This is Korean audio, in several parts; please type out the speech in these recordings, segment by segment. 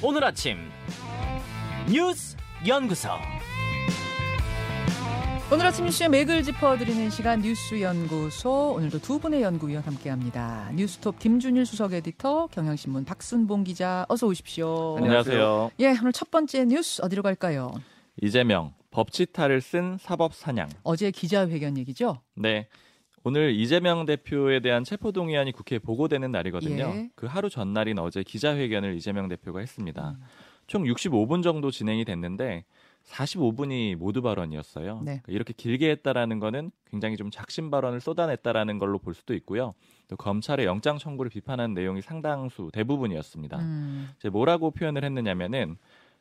오늘 아침 뉴스 연구소 오늘 아침 이슈의 맥을 짚어드리는 시간 뉴스 연구소 오늘도 두 분의 연구위원 함께합니다. 뉴스톱 김준일 수석 에디터, 경향신문 박순봉 기자 어서 오십시오. 안녕하세요. 예, 오늘 첫 번째 뉴스 어디로 갈까요? 이재명 법치타를 쓴 사법 사냥. 어제 기자회견 얘기죠? 네. 오늘 이재명 대표에 대한 체포 동의안이 국회에 보고되는 날이거든요. 예. 그 하루 전날인 어제 기자회견을 이재명 대표가 했습니다. 음. 총 65분 정도 진행이 됐는데 45분이 모두 발언이었어요. 네. 그러니까 이렇게 길게 했다라는 거는 굉장히 좀 작심 발언을 쏟아냈다라는 걸로 볼 수도 있고요. 또 검찰의 영장 청구를 비판하는 내용이 상당수 대부분이었습니다. 음, 이제 뭐라고 표현을 했느냐면은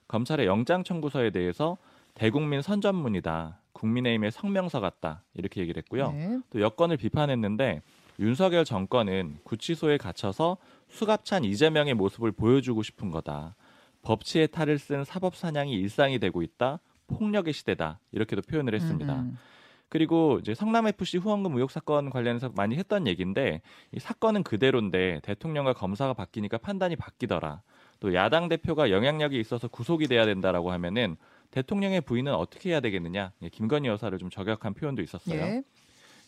검찰의 영장 청구서에 대해서 대국민 선전문이다. 국민의힘의 성명서 같다. 이렇게 얘기를 했고요. 네. 또 여권을 비판했는데 윤석열 정권은 구치소에 갇혀서 수갑찬 이재명의 모습을 보여주고 싶은 거다. 법치의 탈을 쓴 사법 사냥이 일상이 되고 있다. 폭력의 시대다. 이렇게도 표현을 했습니다. 음, 음. 그리고 이제 성남 FC 후원금 의혹 사건 관련해서 많이 했던 얘기인데 이 사건은 그대로인데 대통령과 검사가 바뀌니까 판단이 바뀌더라. 또 야당 대표가 영향력이 있어서 구속이 돼야 된다라고 하면은 대통령의 부인은 어떻게 해야 되겠느냐? 예, 김건희 여사를 좀 저격한 표현도 있었어요. 예.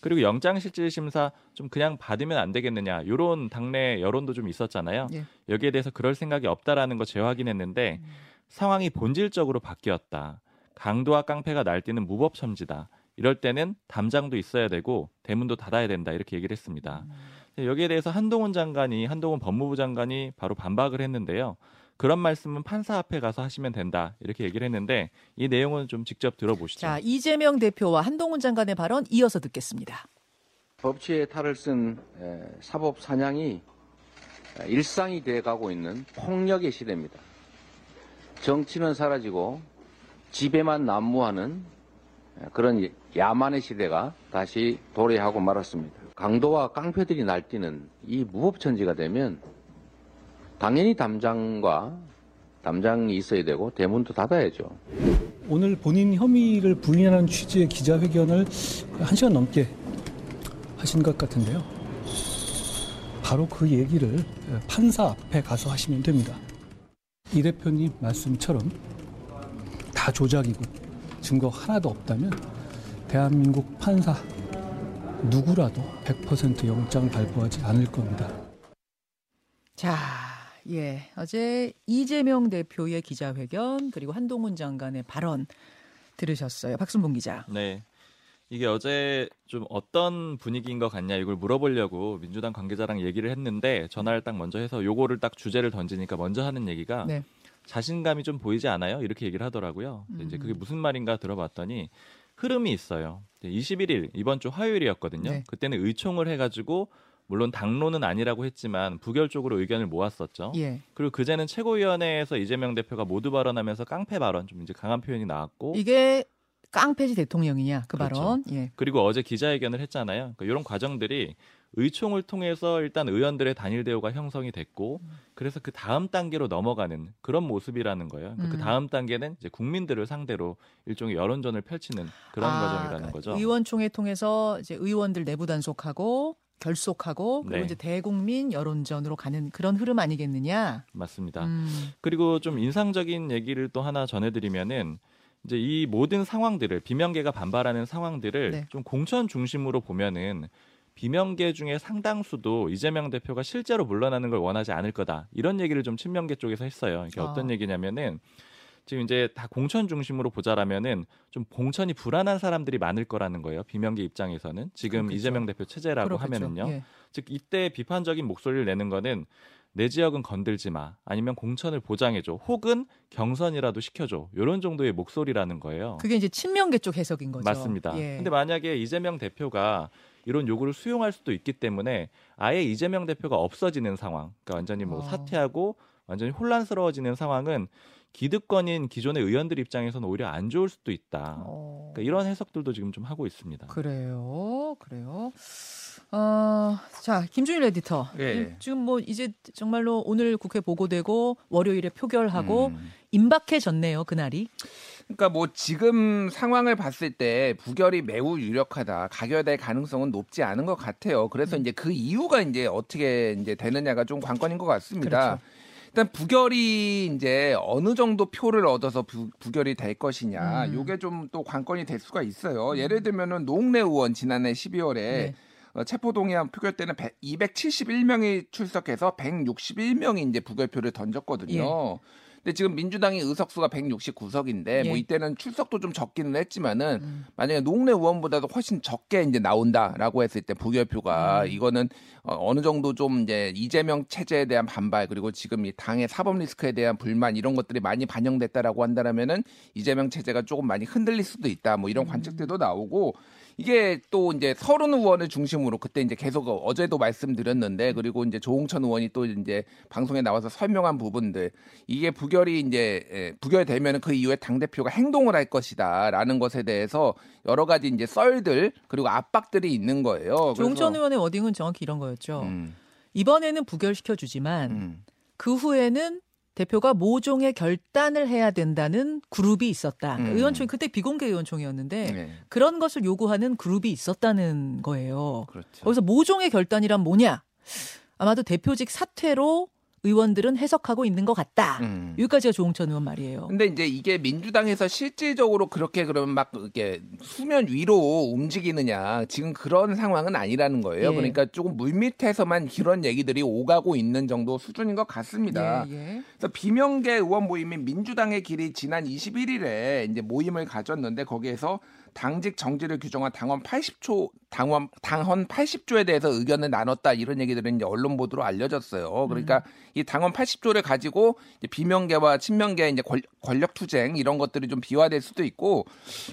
그리고 영장실질 심사 좀 그냥 받으면 안 되겠느냐? 요런 당내 여론도 좀 있었잖아요. 예. 여기에 대해서 그럴 생각이 없다라는 거 재확인했는데 상황이 본질적으로 바뀌었다. 강도와 깡패가 날뛰는 무법천지다. 이럴 때는 담장도 있어야 되고 대문도 닫아야 된다 이렇게 얘기를 했습니다. 여기에 대해서 한동훈 장관이 한동훈 법무부 장관이 바로 반박을 했는데요. 그런 말씀은 판사 앞에 가서 하시면 된다 이렇게 얘기를 했는데 이 내용은 좀 직접 들어보시죠. 자, 이재명 대표와 한동훈 장관의 발언 이어서 듣겠습니다. 법치의 탈을 쓴 에, 사법 사냥이 에, 일상이 돼가고 있는 폭력의 시대입니다. 정치는 사라지고 집에만 난무하는 에, 그런 야만의 시대가 다시 도래하고 말았습니다. 강도와 깡패들이 날뛰는 이 무법천지가 되면 당연히 담장과 담장이 있어야 되고 대문도 닫아야죠. 오늘 본인 혐의를 부인하는 취지의 기자회견을 한 시간 넘게 하신 것 같은데요. 바로 그 얘기를 판사 앞에 가서 하시면 됩니다. 이 대표님 말씀처럼 다 조작이고 증거 하나도 없다면 대한민국 판사 누구라도 100% 영장 발부하지 않을 겁니다. 자, 예. 어제 이재명 대표의 기자회견 그리고 한동훈 장관의 발언 들으셨어요. 박순봉 기자. 네. 이게 어제 좀 어떤 분위기인 것 같냐 이걸 물어보려고 민주당 관계자랑 얘기를 했는데 전화를 딱 먼저 해서 요거를 딱 주제를 던지니까 먼저 하는 얘기가 네. 자신감이 좀 보이지 않아요? 이렇게 얘기를 하더라고요. 근데 이제 그게 음. 무슨 말인가 들어봤더니 흐름이 있어요. 21일 이번 주 화요일이었거든요. 네. 그때는 의총을 해가지고 물론 당론은 아니라고 했지만 부결적으로 의견을 모았었죠. 예. 그리고 그제는 최고위원회에서 이재명 대표가 모두 발언하면서 깡패 발언 좀 이제 강한 표현이 나왔고 이게 깡패지 대통령이냐 그 그렇죠. 발언. 예. 그리고 어제 기자회견을 했잖아요. 그러니까 이런 과정들이 의총을 통해서 일단 의원들의 단일 대우가 형성이 됐고 그래서 그 다음 단계로 넘어가는 그런 모습이라는 거예요. 그러니까 음. 그 다음 단계는 이제 국민들을 상대로 일종의 여론전을 펼치는 그런 아, 과정이라는 그러니까 거죠. 의원총회 통해서 이제 의원들 내부 단속하고 결속하고 그리고 네. 이제 대국민 여론전으로 가는 그런 흐름 아니겠느냐. 맞습니다. 음, 그리고 좀 인상적인 얘기를 또 하나 전해드리면은 이제 이 모든 상황들을 비명계가 반발하는 상황들을 네. 좀 공천 중심으로 보면은 비명계 중에 상당수도 이재명 대표가 실제로 물러나는 걸 원하지 않을 거다 이런 얘기를 좀 친명계 쪽에서 했어요. 이게 아. 어떤 얘기냐면은 지금 이제 다 공천 중심으로 보자라면은 좀 공천이 불안한 사람들이 많을 거라는 거예요. 비명계 입장에서는 지금 그렇겠죠. 이재명 대표 체제라고 그렇겠죠. 하면은요. 예. 즉 이때 비판적인 목소리를 내는 거는 내 지역은 건들지 마 아니면 공천을 보장해줘 혹은 경선이라도 시켜줘 이런 정도의 목소리라는 거예요. 그게 이제 친명계 쪽 해석인 거죠. 맞습니다. 예. 근데 만약에 이재명 대표가 이런 요구를 수용할 수도 있기 때문에 아예 이재명 대표가 없어지는 상황, 그러니까 완전히 뭐 어. 사퇴하고 완전히 혼란스러워지는 상황은 기득권인 기존의 의원들 입장에서는 오히려 안 좋을 수도 있다. 어, 그러니까 이런 해석들도 지금 좀 하고 있습니다. 그래요, 그래요. 어, 자 김준일 에디터. 예. 지금 뭐 이제 정말로 오늘 국회 보고되고 월요일에 표결하고 음. 임박해졌네요 그날이. 그러니까 뭐 지금 상황을 봤을 때 부결이 매우 유력하다. 가결될 가능성은 높지 않은 것 같아요. 그래서 음. 이제 그 이유가 이제 어떻게 이제 되느냐가 좀 관건인 것 같습니다. 그렇죠. 일단 부결이 이제 어느 정도 표를 얻어서 부, 부결이 될 것이냐, 음. 요게 좀 또 관건이 될 수가 있어요. 예를 들면은 노웅래 의원 지난해 12월에 네. 어, 체포동의안 표결 때는 271명이 출석해서 161명이 이제 부결표를 던졌거든요. 근데 지금 민주당이 의석수가 169석인데 뭐 예. 이때는 출석도 좀 적기는 했지만은 음. 만약에 노웅래 의원보다도 훨씬 적게 이제 나온다라고 했을 때 부결표가 음. 이거는 어, 어느 정도 좀 이제 이재명 체제에 대한 반발 그리고 지금 이 당의 사법 리스크에 대한 불만 이런 것들이 많이 반영됐다라고 한다라면은 이재명 체제가 조금 많이 흔들릴 수도 있다 뭐 음. 이런 관측들도 나오고 이게 또 이제 서른 의원을 중심으로 그때 이제 계속 어제도 말씀드렸는데 그리고 이제 조홍천 의원이 또 이제 방송에 나와서 설명한 부분들 이게 부결이 이제 예, 부결되면 그 이후에 당 대표가 행동을 할 것이다라는 것에 대해서 여러 가지 이제 썰들 그리고 압박들이 있는 거예요. 조홍천 의원의 워딩은 정확히 이런 거였죠. 음, 이번에는 부결시켜 주지만 음. 그 후에는 대표가 모종의 결단을 해야 된다는 그룹이 있었다. 음. 의원총회 그때 비공개 의원총회였는데 네, 그런 것을 요구하는 그룹이 있었다는 거예요. 그렇죠. 거기서 모종의 결단이란 뭐냐? 아마도 대표직 사퇴로 의원들은 해석하고 있는 것 같다. 음. 여기까지가 조홍천 의원 말이에요. 근데 이제 이게 민주당에서 실질적으로 그렇게 그러면 막 이렇게 수면 위로 움직이느냐 지금 그런 상황은 아니라는 거예요. 예. 그러니까 조금 물밑에서만 이런 얘기들이 오가고 있는 정도 수준인 것 같습니다. 예, 예. 그래서 비명계 의원 모임이 민주당의 길이 지난 21일에 이제 모임을 가졌는데 거기에서 당직 정지를 규정한 당원 80초 당원 당헌 80조에 대해서 의견을 나눴다. 이런 얘기들은 이제 언론 보도로 알려졌어요. 그러니까 이 당원 80조를 가지고 비명계와 친명계 이제 권- 권력 투쟁 이런 것들이 좀 비화될 수도 있고.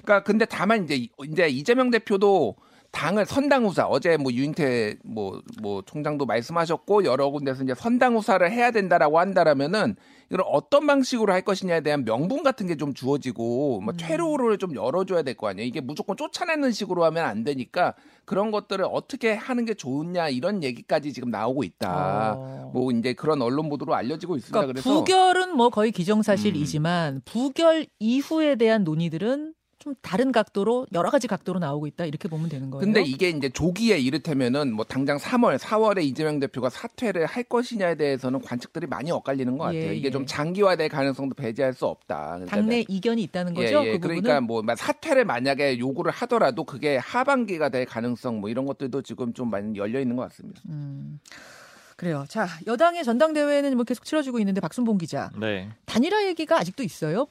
그러니까 근데 다만 이제 이- 이제 이재명 대표도 당을 선당후사 어제 뭐 유인태 뭐뭐 총장도 말씀하셨고 여러 군데서 이제 선당후사를 해야 된다라고 한다라면은 이걸 어떤 방식으로 할 것이냐에 대한 명분 같은 게 좀 주어지고 뭐 퇴로를 좀 열어줘야 될 거 아니에요 이게 무조건 쫓아내는 식으로 하면 안 되니까 그런 것들을 어떻게 하는 게 좋냐 이런 얘기까지 지금 나오고 있다 어. 뭐 이제 그런 언론 보도로 알려지고 있습니다 그러니까 그래서 음. 부결은 뭐 거의 기정사실이지만 부결 이후에 대한 논의들은 좀 다른 각도로 여러 가지 각도로 나오고 있다 이렇게 보면 되는 거예요. 근데 이게 이제 조기에 이를테면은 뭐 당장 3월, 4월에 이재명 대표가 사퇴를 할 것이냐에 대해서는 관측들이 많이 엇갈리는 것 같아요. 예, 이게 예. 좀 장기화될 가능성도 배제할 수 없다. 그러니까 당내 이견이 있다는 거죠. 예, 예. 그 그러니까 뭐 사퇴를 만약에 요구를 하더라도 그게 하반기가 될 가능성 뭐 이런 것들도 지금 좀 많이 열려 있는 것 같습니다. 음, 그래요. 자 여당의 전당대회는 뭐 계속 치러지고 있는데 박순봉 기자 네. 단일화 얘기가 아직도 있어요.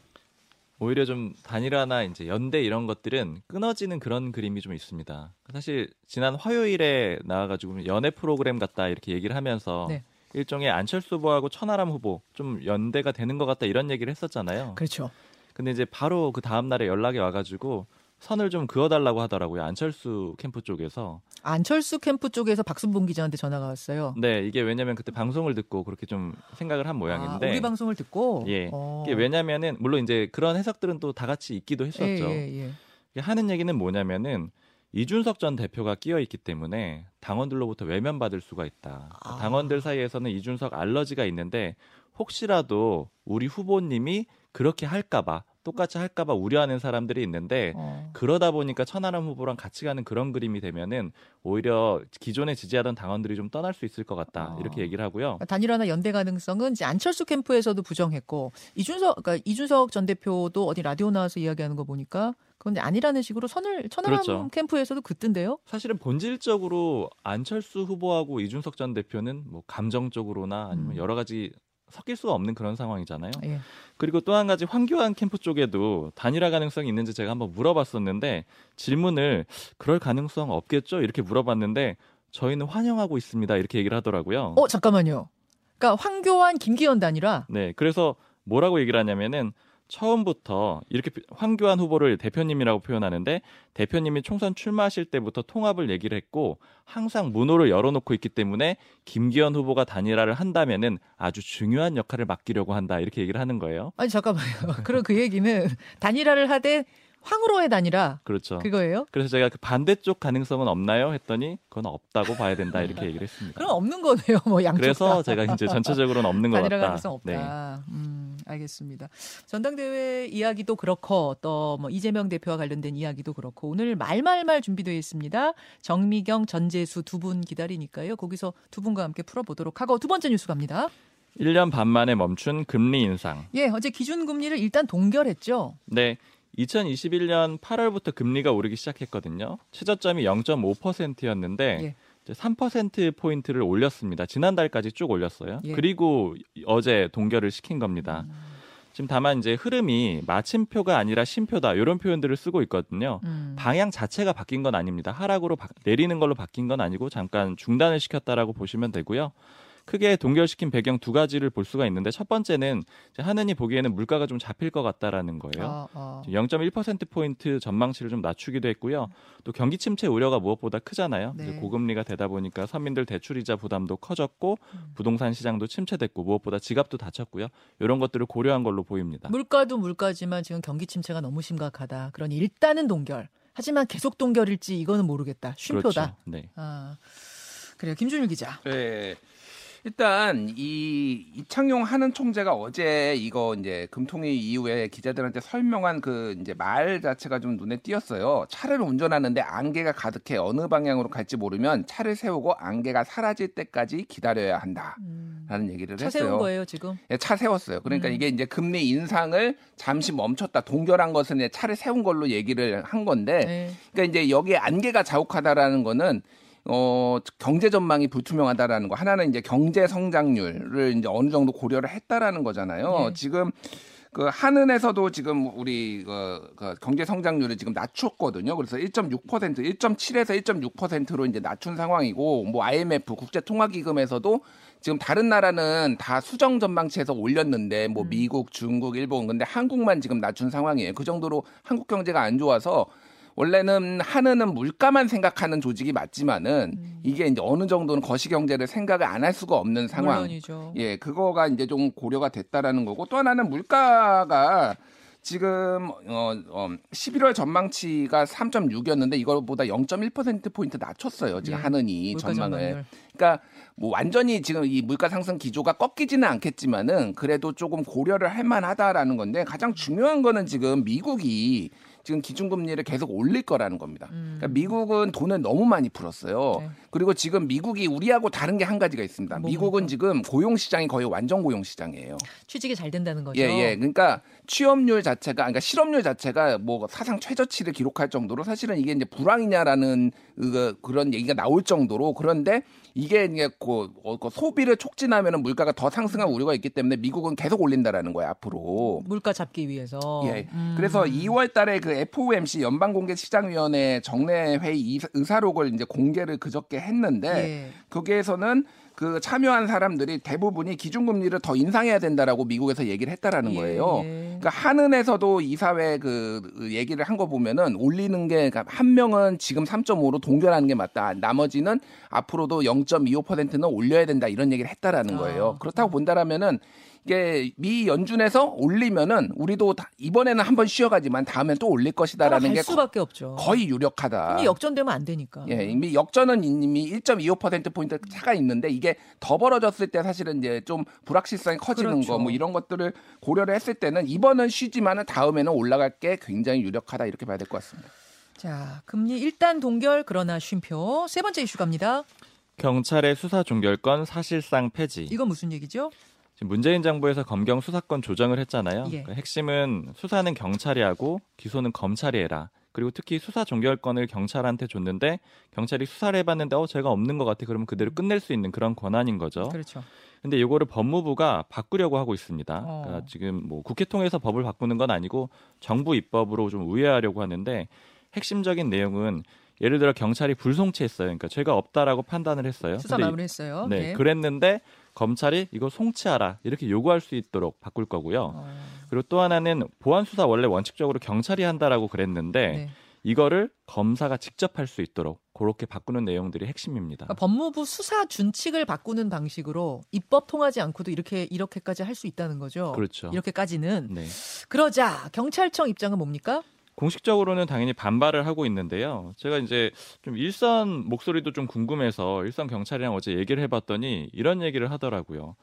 오히려 좀 단일화나 이제 연대 이런 것들은 끊어지는 그런 그림이 좀 있습니다. 사실 지난 화요일에 나와가지고 연애 프로그램 같다 이렇게 얘기를 하면서 네. 일종의 안철수 후보하고 천하람 후보 좀 연대가 되는 것 같다 이런 얘기를 했었잖아요. 그렇죠. 근데 이제 바로 그 다음 날에 연락이 와가지고 선을 좀 그어달라고 하더라고요. 안철수 캠프 쪽에서. 안철수 캠프 쪽에서 박순봉 기자한테 전화가 왔어요. 네, 이게 왜냐면 그때 방송을 듣고 그렇게 좀 생각을 한 모양인데. 아, 우리 방송을 듣고 예. 어. 이게 왜냐면은 물론 이제 그런 해석들은 또 다 같이 있기도 했었죠. 예, 예, 예. 하는 얘기는 뭐냐면은 이준석 전 대표가 끼어 있기 때문에 당원들로부터 외면받을 수가 있다. 아. 당원들 사이에서는 이준석 알러지가 있는데 혹시라도 우리 후보님이 그렇게 할까봐 똑같이 할까봐 우려하는 사람들이 있는데 어. 그러다 보니까 천하람 후보랑 같이 가는 그런 그림이 되면은 오히려 기존에 지지하던 당원들이 좀 떠날 수 있을 것 같다 아. 이렇게 얘기를 하고요. 단일화나 연대 가능성은 이제 안철수 캠프에서도 부정했고 이준석 그러니까 이준석 전 대표도 어디 라디오 나와서 이야기하는 거 보니까 그건 아니라는 식으로 선을 천하람 그렇죠. 캠프에서도 긋던데요. 사실은 본질적으로 안철수 후보하고 이준석 전 대표는 뭐 감정적으로나 아니면 음. 여러 가지 섞일 수가 없는 그런 상황이잖아요. 예. 그리고 또 한 가지 황교안 캠프 쪽에도 단일화 가능성이 있는지 제가 한번 물어봤었는데 질문을 그럴 가능성 없겠죠 이렇게 물어봤는데 저희는 환영하고 있습니다 이렇게 얘기를 하더라고요. 어 잠깐만요. 그러니까 황교안 김기현 단일화 네, 그래서 뭐라고 얘기를 하냐면은 처음부터 이렇게 황교안 후보를 대표님이라고 표현하는데 대표님이 총선 출마하실 때부터 통합을 얘기를 했고 항상 문호를 열어놓고 있기 때문에 김기현 후보가 단일화를 한다면은 아주 중요한 역할을 맡기려고 한다 이렇게 얘기를 하는 거예요. 아니 잠깐만요. 그럼 그 얘기는 단일화를 하되 황으로의 단일화 그렇죠. 그거예요? 그래서 제가 그 반대쪽 가능성은 없나요? 했더니 그건 없다고 봐야 된다 이렇게 얘기를 했습니다. 그럼 없는 거네요. 뭐 양쪽 그래서 다. 제가 이제 전체적으로는 없는 것 단일화 같다. 가능성 없다. 네. 음, 알겠습니다. 전당대회 이야기도 그렇고 또 뭐 이재명 대표와 관련된 이야기도 그렇고 오늘 말말말 준비되어 있습니다. 정미경, 전재수 두 분 기다리니까요. 거기서 두 분과 함께 풀어보도록 하고 두 번째 뉴스 갑니다. 1년 반 만에 멈춘 금리 인상. 예, 어제 기준 금리를 일단 동결했죠. 네. 2021년 8월부터 금리가 오르기 시작했거든요. 최저점이 0.5%였는데 예. 3% 포인트를 올렸습니다. 지난달까지 쭉 올렸어요. 예. 그리고 어제 동결을 시킨 겁니다. 지금 다만 이제 흐름이 마침표가 아니라 심표다 이런 표현들을 쓰고 있거든요. 음. 방향 자체가 바뀐 건 아닙니다. 하락으로 바- 내리는 걸로 바뀐 건 아니고 잠깐 중단을 시켰다라고 보시면 되고요. 크게 동결시킨 배경 두 가지를 볼 수가 있는데 첫 번째는 하느니 보기에는 물가가 좀 잡힐 것 같다라는 거예요. 아, 아. 0.1% 포인트 전망치를 좀 낮추기도 했고요. 또 경기 침체 우려가 무엇보다 크잖아요. 네. 고금리가 되다 보니까 서민들 대출이자 부담도 커졌고 음. 부동산 시장도 침체됐고 무엇보다 지갑도 닫혔고요. 이런 것들을 고려한 걸로 보입니다. 물가도 물가지만 지금 경기 침체가 너무 심각하다. 그러니 일단은 동결. 하지만 계속 동결일지 이거는 모르겠다. 쉼표다. 그렇죠. 네. 아. 그래요. 김준일 기자. 네. 일단 이 이창용 하는 총재가 어제 이거 이제 금통위 이후에 기자들한테 설명한 그 이제 말 자체가 좀 눈에 띄었어요. 차를 운전하는데 안개가 가득해 어느 방향으로 갈지 모르면 차를 세우고 안개가 사라질 때까지 기다려야 한다 라는 얘기를 음. 차 했어요. 세운 거예요, 지금? 예, 차 세웠어요. 그러니까 음. 이게 이제 금리 인상을 잠시 멈췄다. 동결한 것은 이제 차를 세운 걸로 얘기를 한 건데 네. 그러니까 이제 여기에 안개가 자욱하다라는 거는 어 경제 전망이 불투명하다라는 거 하나는 이제 경제 성장률을 이제 어느 정도 고려를 했다라는 거잖아요. 네. 지금 그 한은에서도 지금 우리 그, 그 경제 성장률을 지금 낮췄거든요. 그래서 1.6% 1.7에서 1.6%로 이제 낮춘 상황이고 뭐 IMF 국제 통화 기금에서도 지금 다른 나라는 다 수정 전망치에서 올렸는데 뭐 미국, 중국, 일본 근데 한국만 지금 낮춘 상황이에요. 그 정도로 한국 경제가 안 좋아서 원래는 한은은 물가만 생각하는 조직이 맞지만은 이게 이제 어느 정도는 거시 경제를 생각을 안 할 수가 없는 상황. 물론이죠. 예, 그거가 이제 좀 고려가 됐다라는 거고 또 하나는 물가가 지금 어, 어 11월 전망치가 3.6이었는데 이거보다 0.1% 포인트 낮췄어요. 지금 예, 하느니 물가 전망을. 그러니까 뭐 완전히 지금 이 물가 상승 기조가 꺾이지는 않겠지만은 그래도 조금 고려를 할 만하다라는 건데 가장 중요한 거는 지금 미국이 지금 기준금리를 계속 올릴 거라는 겁니다. 그러니까 미국은 돈을 너무 많이 풀었어요. 음. 네. 그리고 지금 미국이 우리하고 다른 게 한 가지가 있습니다. 뭡니까? 미국은 지금 고용 시장이 거의 완전 고용 시장이에요. 취직이 잘 된다는 거죠. 예, 예. 그러니까 취업률 자체가, 그러니까 실업률 자체가 뭐 사상 최저치를 기록할 정도로 사실은 이게 이제 불황이냐라는 그, 그런 얘기가 나올 정도로 그런데 이게 이제 그, 어, 그 소비를 촉진하면은 물가가 더 상승할 우려가 있기 때문에 미국은 계속 올린다라는 거예요, 앞으로. 물가 잡기 위해서. 예. 음. 그래서 2월 달에 그 FOMC 연방공개시장위원회 정례 회의 이- 의사록을 이제 공개를 그저께 했는데 예. 거기에서는 그 참여한 사람들이 대부분이 기준금리를 더 인상해야 된다라고 미국에서 얘기를 했다라는 예, 거예요. 예. 그러니까 한은에서도 이사회 그 얘기를 한 거 보면은 올리는 게 그러니까 한 명은 지금 3.5로 동결하는 게 맞다. 나머지는 앞으로도 0.25%는 올려야 된다 이런 얘기를 했다라는 아. 거예요. 그렇다고 본다라면은 이게 미 연준에서 올리면은 우리도 다- 이번에는 한번 쉬어가지만 다음엔 또 올릴 것이다라는 게 수밖에 없죠. 거, 의 유력하다. 이미 역전되면 안 되니까. 예, 이미 역전은 이미 1.25% 포인트 차가 있는데 이게 더 벌어졌을 때 사실은 이제 좀 불확실성이 커지는 그렇죠. 거뭐 이런 것들을 고려를 했을 때는 이번은 쉬지만은 다음에는 올라갈 게 굉장히 유력하다 이렇게 봐야 될 것 같습니다. 자, 금리 일단 동결 그러나 쉼표. 세 번째 이슈 갑니다. 경찰의 수사 종결권 사실상 폐지. 이건 무슨 얘기죠? 지금 문재인 정부에서 검경 수사권 조정을 했잖아요. 예. 그러니까 핵심은 수사는 경찰이 하고 기소는 검찰이 해라. 그리고 특히 수사 종결권을 경찰한테 줬는데 경찰이 수사를 해봤는데 어 제가 없는 것 같아 그러면 그대로 끝낼 수 있는 그런 권한인 거죠. 그렇죠. 근데 이거를 법무부가 바꾸려고 하고 있습니다. 어. 그러니까 지금 뭐 국회 통해서 법을 바꾸는 건 아니고 정부 입법으로 좀 우회하려고 하는데 핵심적인 내용은 예를 들어 경찰이 불송치했어요. 그러니까 죄가 없다라고 판단을 했어요. 수사 마무리했어요. 네, 그랬는데 검찰이 이거 송치하라 이렇게 요구할 수 있도록 바꿀 거고요. 어, 그리고 또 하나는 보안 수사 원래 원칙적으로 경찰이 한다라고 그랬는데 네. 이거를 검사가 직접 할 수 있도록 그렇게 바꾸는 내용들이 핵심입니다. 그러니까 법무부 수사 준칙을 바꾸는 방식으로 입법 통하지 않고도 이렇게 이렇게까지 할 수 있다는 거죠. 그렇죠. 이렇게까지는 네. 그러자 경찰청 입장은 뭡니까? 공식적으로는 당연히 반발을 하고 있는데요. 제가 이제 좀 일선 목소리도 좀 궁금해서 일선 경찰이랑 어제 얘기를 해봤더니 이런 얘기를 하더라고요.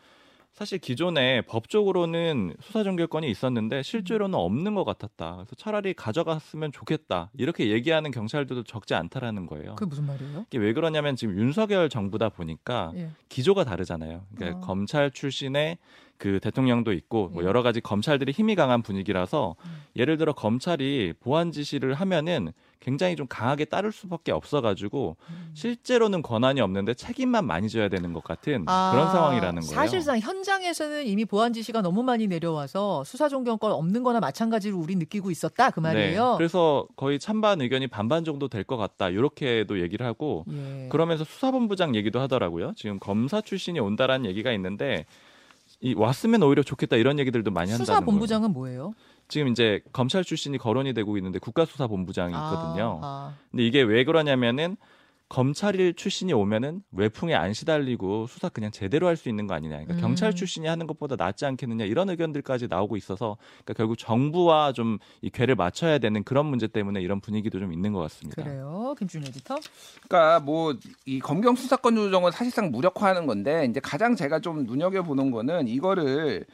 사실 기존에 법적으로는 수사 종결권이 있었는데 실제로는 없는 것 같았다. 그래서 차라리 가져갔으면 좋겠다. 이렇게 얘기하는 경찰들도 적지 않다라는 거예요. 그게 무슨 말이에요? 이게 왜 그러냐면 지금 윤석열 정부다 보니까 예. 기조가 다르잖아요. 그러니까 어. 검찰 출신의 그 대통령도 있고 뭐 예. 여러 가지 검찰들이 힘이 강한 분위기라서 음. 예를 들어 검찰이 보안 지시를 하면은 굉장히 좀 강하게 따를 수밖에 없어가지고 음. 실제로는 권한이 없는데 책임만 많이 져야 되는 것 같은 아, 그런 상황이라는 거예요. 사실상 현장에서는 이미 보안 지시가 너무 많이 내려와서 수사 종결권 없는 거나 마찬가지로 우리 느끼고 있었다 그 말이에요. 네, 그래서 거의 찬반 의견이 반반 정도 될 것 같다 이렇게도 얘기를 하고 예. 그러면서 수사본부장 얘기도 하더라고요. 지금 검사 출신이 온다라는 얘기가 있는데 이 왔으면 오히려 좋겠다 이런 얘기들도 많이 한다는 수사 거예요. 본부장은 뭐예요? 지금 이제 검찰 출신이 거론이 되고 있는데 국가수사본부장이 있거든요. 아, 근데 이게 왜 그러냐면은 검찰 출신이 오면은 외풍에 안 시달리고 수사 그냥 제대로 할 수 있는 거 아니냐. 그러니까 음. 경찰 출신이 하는 것보다 낫지 않겠느냐 이런 의견들까지 나오고 있어서 그러니까 결국 정부와 좀 이 궤를 맞춰야 되는 그런 문제 때문에 이런 분위기도 좀 있는 것 아, 같습니다. 그래요. 김준 에디터. 그러니까 뭐 이 검경 수사권 조정은 사실상 무력화하는 건데 이제 가장 제가 좀 눈여겨 보는 거는 이거를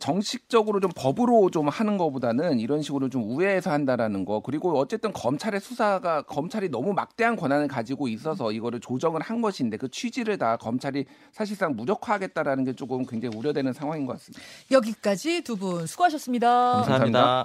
정식적으로 좀 법으로 좀 하는 것보다는 이런 식으로 좀 우회해서 한다라는 거 그리고 어쨌든 검찰의 수사가 검찰이 너무 막대한 권한을 가지고 있어서 이거를 조정을 한 것인데 그 취지를 다 검찰이 사실상 무력화하겠다라는 게 조금 굉장히 우려되는 상황인 것 같습니다. 여기까지 두 분 수고하셨습니다. 감사합니다. 감사합니다.